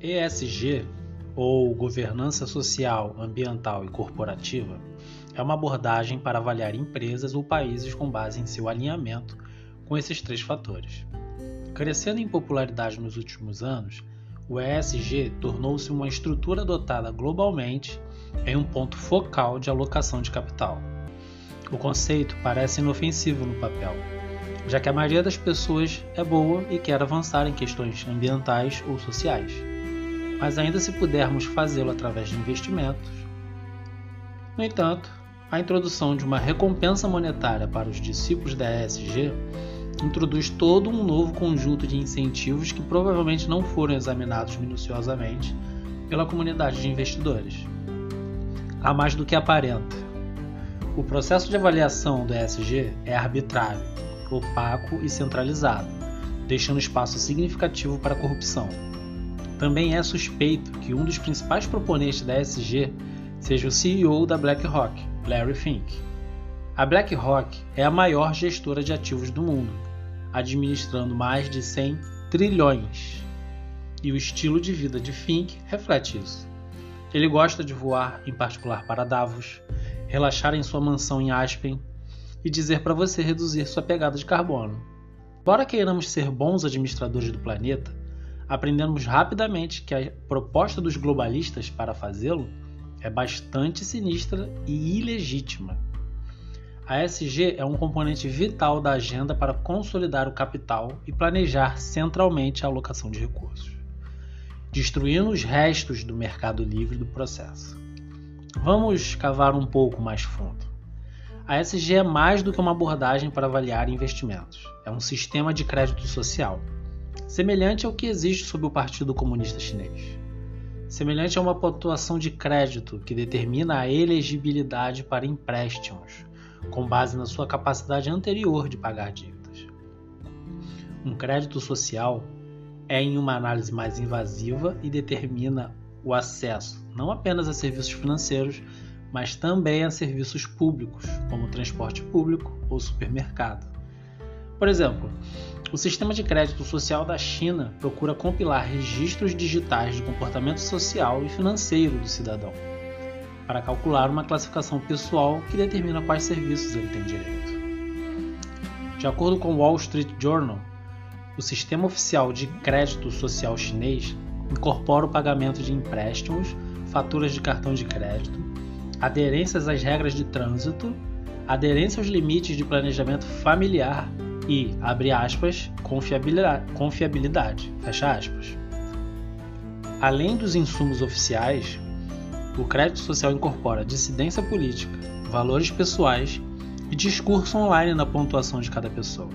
ESG, ou Governança Social, Ambiental e Corporativa, é uma abordagem para avaliar empresas ou países com base em seu alinhamento com esses três fatores. Crescendo em popularidade nos últimos anos, o ESG tornou-se uma estrutura adotada globalmente em um ponto focal de alocação de capital. O conceito parece inofensivo no papel, já que a maioria das pessoas é boa e quer avançar em questões ambientais ou sociais. Mas ainda se pudermos fazê-lo através de investimentos. No entanto, a introdução de uma recompensa monetária para os discípulos da ESG introduz todo um novo conjunto de incentivos que provavelmente não foram examinados minuciosamente pela comunidade de investidores. Há mais do que aparenta. O processo de avaliação do ESG é arbitrário, opaco e centralizado, deixando espaço significativo para a corrupção. Também é suspeito que um dos principais proponentes da ESG seja o CEO da BlackRock, Larry Fink. A BlackRock é a maior gestora de ativos do mundo, administrando mais de 100 trilhões. E o estilo de vida de Fink reflete isso. Ele gosta de voar, em particular para Davos, relaxar em sua mansão em Aspen e dizer para você reduzir sua pegada de carbono. Embora queiramos ser bons administradores do planeta, aprendemos rapidamente que a proposta dos globalistas para fazê-lo é bastante sinistra e ilegítima. A ESG é um componente vital da agenda para consolidar o capital e planejar centralmente a alocação de recursos, destruindo os restos do mercado livre do processo. Vamos cavar um pouco mais fundo. A ESG é mais do que uma abordagem para avaliar investimentos. É um sistema de crédito social, semelhante ao que existe sob o Partido Comunista Chinês. Semelhante a uma pontuação de crédito que determina a elegibilidade para empréstimos, com base na sua capacidade anterior de pagar dívidas. Um crédito social é em uma análise mais invasiva e determina o acesso não apenas a serviços financeiros, mas também a serviços públicos, como transporte público ou supermercado. Por exemplo, o sistema de crédito social da China procura compilar registros digitais de comportamento social e financeiro do cidadão, para calcular uma classificação pessoal que determina quais serviços ele tem direito. De acordo com o Wall Street Journal, o sistema oficial de crédito social chinês incorpora o pagamento de empréstimos, faturas de cartão de crédito, aderências às regras de trânsito, aderência aos limites de planejamento familiar e, abre aspas, confiabilidade, confiabilidade fecha aspas. Além dos insumos oficiais, o crédito social incorpora dissidência política, valores pessoais e discurso online na pontuação de cada pessoa.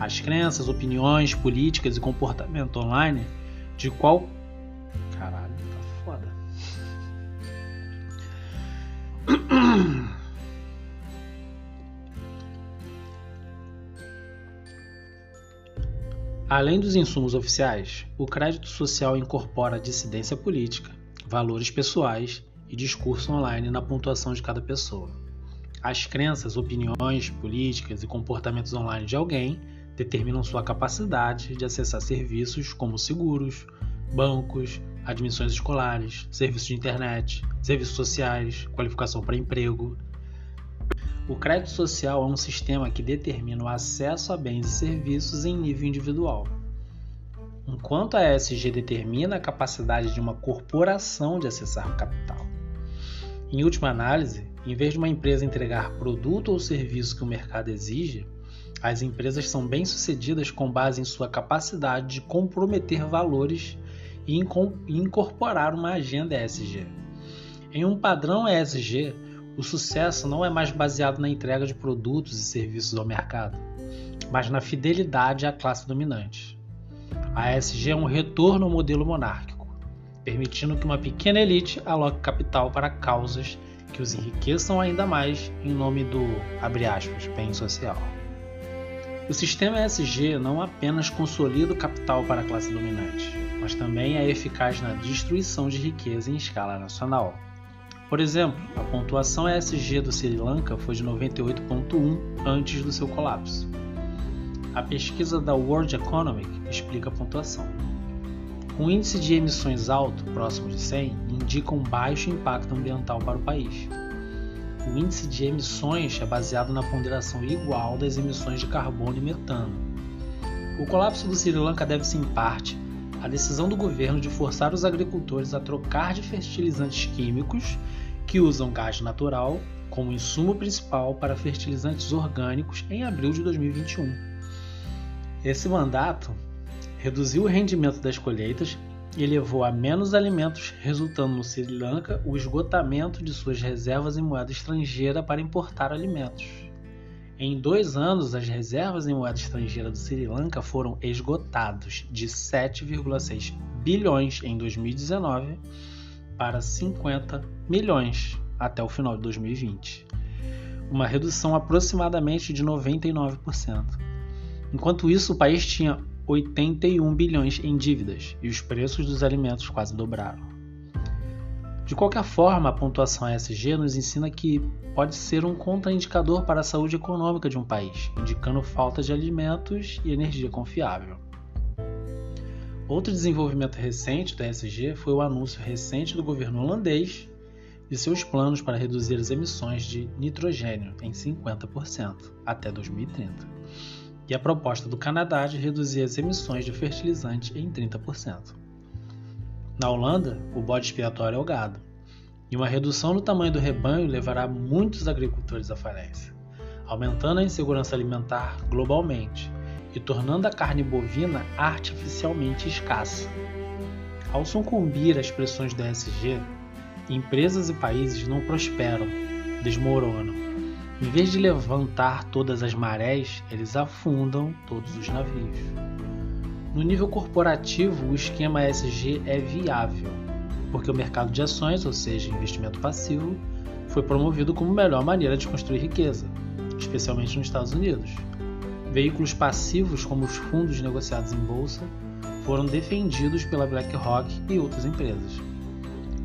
As crenças, opiniões, políticas e comportamento online de qual. Caralho, tá foda. Além dos insumos oficiais, o crédito social incorpora dissidência política, valores pessoais e discurso online na pontuação de cada pessoa. As crenças, opiniões, políticas e comportamentos online de alguém determinam sua capacidade de acessar serviços como seguros, bancos, admissões escolares, serviços de internet, serviços sociais, qualificação para emprego. O crédito social é um sistema que determina o acesso a bens e serviços em nível individual. Enquanto a ESG determina a capacidade de uma corporação de acessar o capital. Em última análise, em vez de uma empresa entregar produto ou serviço que o mercado exige, as empresas são bem-sucedidas com base em sua capacidade de comprometer valores e incorporar uma agenda ESG. Em um padrão ESG, o sucesso não é mais baseado na entrega de produtos e serviços ao mercado, mas na fidelidade à classe dominante. A ESG é um retorno ao modelo monárquico, permitindo que uma pequena elite aloque capital para causas que os enriqueçam ainda mais em nome do, aspas, bem social. O sistema ESG não apenas consolida o capital para a classe dominante, mas também é eficaz na destruição de riqueza em escala nacional. Por exemplo, a pontuação ESG do Sri Lanka foi de 98.1 antes do seu colapso. A pesquisa da World Economic explica a pontuação. Um índice de emissões alto, próximo de 100, indica um baixo impacto ambiental para o país. O índice de emissões é baseado na ponderação igual das emissões de carbono e metano. O colapso do Sri Lanka deve-se em parte à decisão do governo de forçar os agricultores a trocar de fertilizantes químicos que usam gás natural como insumo principal para fertilizantes orgânicos em abril de 2021. Esse mandato reduziu o rendimento das colheitas e levou a menos alimentos, resultando no Sri Lanka o esgotamento de suas reservas em moeda estrangeira para importar alimentos. Em dois anos, as reservas em moeda estrangeira do Sri Lanka foram esgotados de 7,6 bilhões em 2019 para 50 milhões até o final de 2020, uma redução aproximadamente de 99%. Enquanto isso, o país tinha 81 bilhões em dívidas e os preços dos alimentos quase dobraram. De qualquer forma, a pontuação ESG nos ensina que pode ser um contraindicador para a saúde econômica de um país, indicando falta de alimentos e energia confiável. Outro desenvolvimento recente da ESG foi o anúncio recente do governo holandês de seus planos para reduzir as emissões de nitrogênio em 50% até 2030, e a proposta do Canadá de reduzir as emissões de fertilizante em 30%. Na Holanda, o bode expiatório é o gado, e uma redução no tamanho do rebanho levará muitos agricultores à falência, aumentando a insegurança alimentar globalmente e tornando a carne bovina artificialmente escassa. Ao sucumbir às pressões da ESG, empresas e países não prosperam, desmoronam. Em vez de levantar todas as marés, eles afundam todos os navios. No nível corporativo, o esquema ESG é viável, porque o mercado de ações, ou seja, investimento passivo, foi promovido como melhor maneira de construir riqueza, especialmente nos Estados Unidos. Veículos passivos, como os fundos negociados em bolsa, foram defendidos pela BlackRock e outras empresas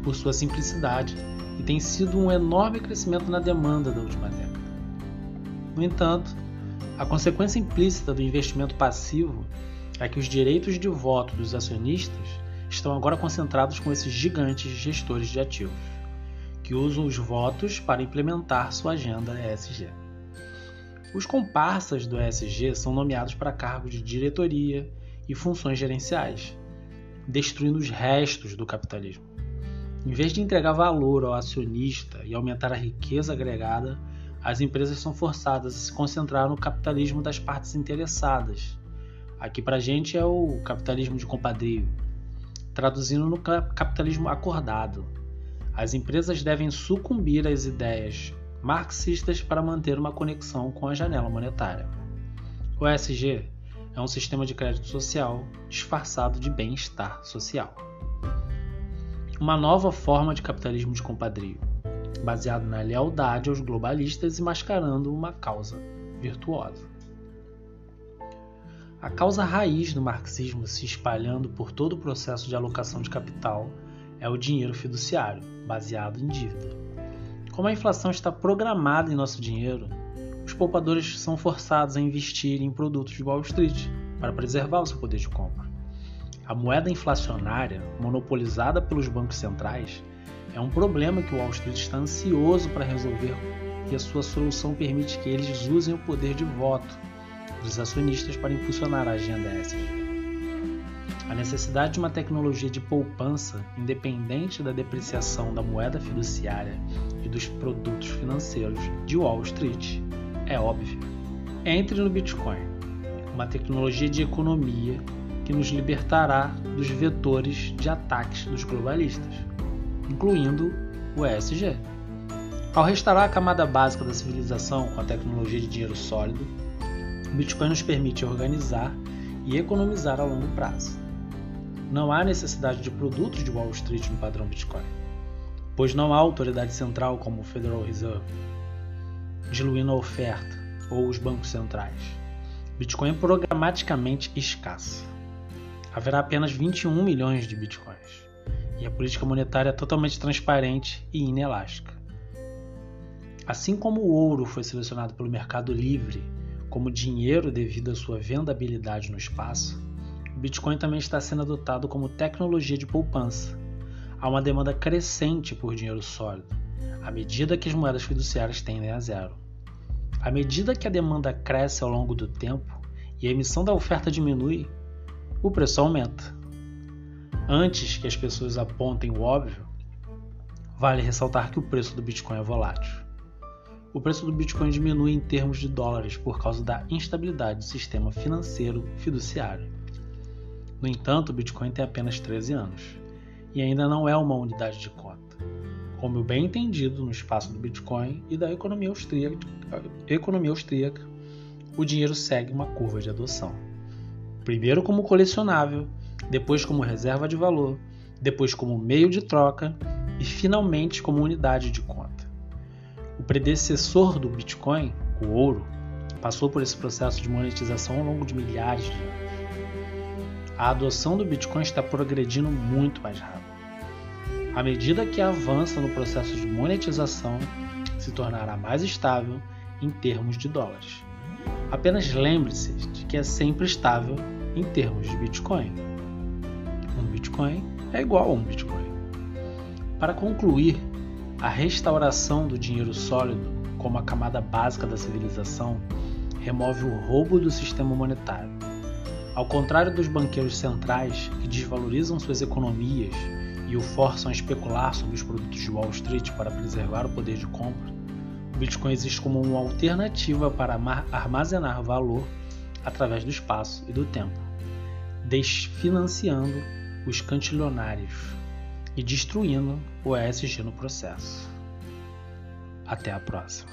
por sua simplicidade e tem sido um enorme crescimento na demanda da última década. No entanto, a consequência implícita do investimento passivo é que os direitos de voto dos acionistas estão agora concentrados com esses gigantes gestores de ativos, que usam os votos para implementar sua agenda ESG. Os comparsas do ESG são nomeados para cargos de diretoria e funções gerenciais, destruindo os restos do capitalismo. Em vez de entregar valor ao acionista e aumentar a riqueza agregada, as empresas são forçadas a se concentrar no capitalismo das partes interessadas. Aqui para a gente é o capitalismo de compadrio, traduzindo no capitalismo acordado. As empresas devem sucumbir às ideias marxistas para manter uma conexão com a janela monetária. O ESG é um sistema de crédito social disfarçado de bem-estar social uma nova forma de capitalismo de compadrio, baseado na lealdade aos globalistas e mascarando uma causa virtuosa. A causa raiz do marxismo se espalhando por todo o processo de alocação de capital é o dinheiro fiduciário, baseado em dívida. Como a inflação está programada em nosso dinheiro, os poupadores são forçados a investir em produtos de Wall Street para preservar o seu poder de compra. A moeda inflacionária, monopolizada pelos bancos centrais, é um problema que o Wall Street está ansioso para resolver e a sua solução permite que eles usem o poder de voto dos acionistas para impulsionar a agenda ESG. A necessidade de uma tecnologia de poupança independente da depreciação da moeda fiduciária e dos produtos financeiros de Wall Street é óbvia. Entre no Bitcoin, uma tecnologia de economia que nos libertará dos vetores de ataques dos globalistas, incluindo o ESG. Ao restaurar a camada básica da civilização com a tecnologia de dinheiro sólido, o Bitcoin nos permite organizar e economizar a longo prazo. Não há necessidade de produtos de Wall Street no padrão Bitcoin, pois não há autoridade central como o Federal Reserve, diluindo a oferta ou os bancos centrais. Bitcoin é programaticamente escasso haverá apenas 21 milhões de bitcoins. E a política monetária é totalmente transparente e inelástica. Assim como o ouro foi selecionado pelo mercado livre como dinheiro devido à sua vendabilidade no espaço, Bitcoin também está sendo adotado como tecnologia de poupança. Há uma demanda crescente por dinheiro sólido, à medida que as moedas fiduciárias tendem a zero. À medida que a demanda cresce ao longo do tempo e a emissão da oferta diminui, o preço aumenta. Antes que as pessoas apontem o óbvio, vale ressaltar que o preço do Bitcoin é volátil. O preço do Bitcoin diminui em termos de dólares por causa da instabilidade do sistema financeiro fiduciário. No entanto, o Bitcoin tem apenas 13 anos e ainda não é uma unidade de conta. Como bem entendido no espaço do Bitcoin e da economia austríaca, economia austríaca o dinheiro segue uma curva de adoção. Primeiro como colecionável, depois como reserva de valor, depois como meio de troca e finalmente como unidade de conta. O predecessor do Bitcoin, o ouro, passou por esse processo de monetização ao longo de milhares de anos. A adoção do Bitcoin está progredindo muito mais rápido. À medida que avança no processo de monetização, se tornará mais estável em termos de dólares. Apenas lembre-se de que é sempre estável em termos de Bitcoin. Um Bitcoin é igual a um Bitcoin. Para concluir, a restauração do dinheiro sólido como a camada básica da civilização remove o roubo do sistema monetário. Ao contrário dos banqueiros centrais que desvalorizam suas economias e o forçam a especular sobre os produtos de Wall Street para preservar o poder de compra, o Bitcoin existe como uma alternativa para armazenar valor através do espaço e do tempo, desfinanciando os cantilionários e destruindo o ESG no processo. Até a próxima.